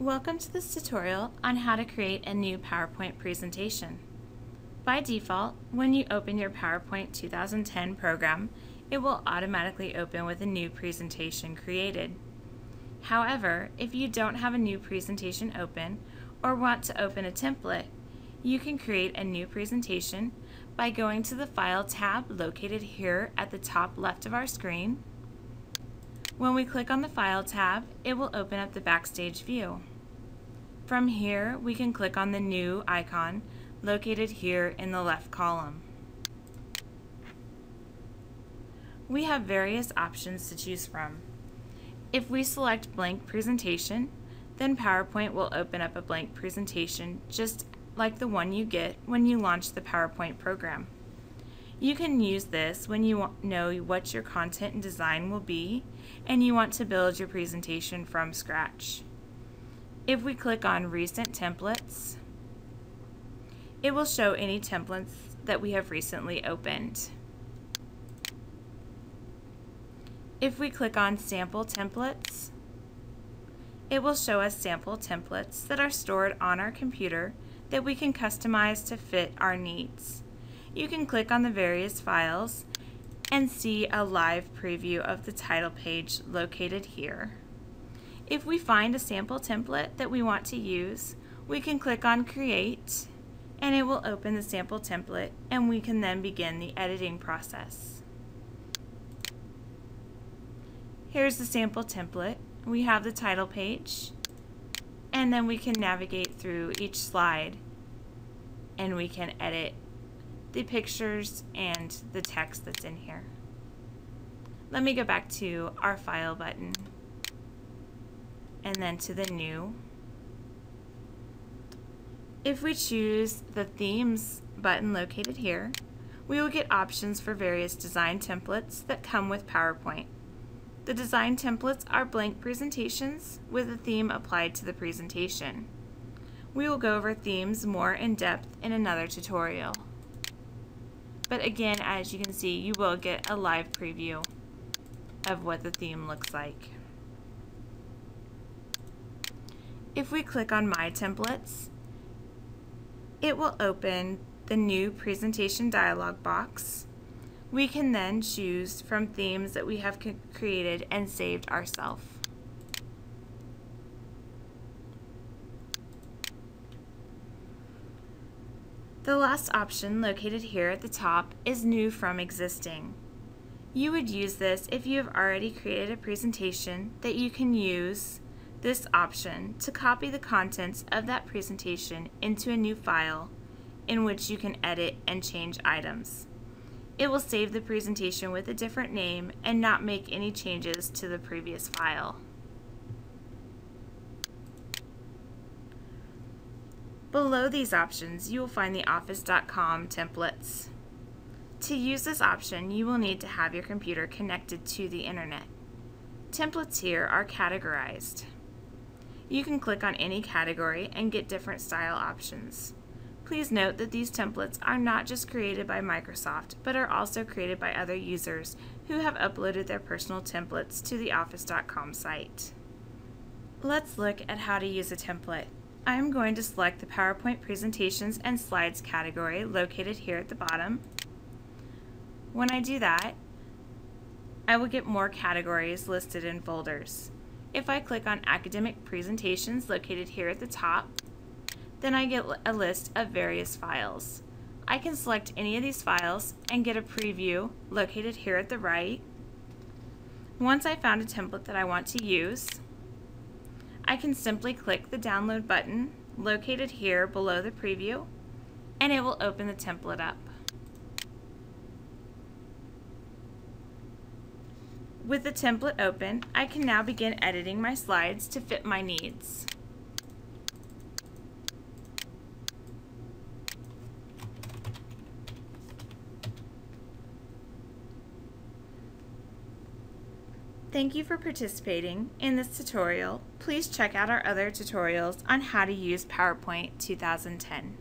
Welcome to this tutorial on how to create a new PowerPoint presentation. By default, when you open your PowerPoint 2010 program, it will automatically open with a new presentation created. However, if you don't have a new presentation open or want to open a template, you can create a new presentation by going to the File tab located here at the top left of our screen when we click on the File tab, it will open up the Backstage view. From here, we can click on the New icon located here in the left column. We have various options to choose from. If we select Blank Presentation, then PowerPoint will open up a blank presentation just like the one you get when you launch the PowerPoint program. You can use this when you know what your content and design will be and you want to build your presentation from scratch. If we click on Recent Templates, it will show any templates that we have recently opened. If we click on Sample Templates, it will show us sample templates that are stored on our computer that we can customize to fit our needs you can click on the various files and see a live preview of the title page located here. If we find a sample template that we want to use, we can click on Create and it will open the sample template and we can then begin the editing process. Here's the sample template. We have the title page and then we can navigate through each slide and we can edit the pictures and the text that's in here. Let me go back to our file button and then to the new. If we choose the themes button located here, we will get options for various design templates that come with PowerPoint. The design templates are blank presentations with a theme applied to the presentation. We will go over themes more in depth in another tutorial. But again, as you can see, you will get a live preview of what the theme looks like. If we click on My Templates, it will open the new presentation dialog box. We can then choose from themes that we have created and saved ourselves. The last option located here at the top is new from existing. You would use this if you have already created a presentation that you can use this option to copy the contents of that presentation into a new file in which you can edit and change items. It will save the presentation with a different name and not make any changes to the previous file. Below these options, you will find the Office.com templates. To use this option, you will need to have your computer connected to the internet. Templates here are categorized. You can click on any category and get different style options. Please note that these templates are not just created by Microsoft, but are also created by other users who have uploaded their personal templates to the Office.com site. Let's look at how to use a template. I'm going to select the PowerPoint Presentations and Slides category located here at the bottom. When I do that, I will get more categories listed in folders. If I click on Academic Presentations located here at the top, then I get a list of various files. I can select any of these files and get a preview located here at the right. Once I found a template that I want to use, I can simply click the download button located here below the preview and it will open the template up. With the template open, I can now begin editing my slides to fit my needs. Thank you for participating in this tutorial. Please check out our other tutorials on how to use PowerPoint 2010.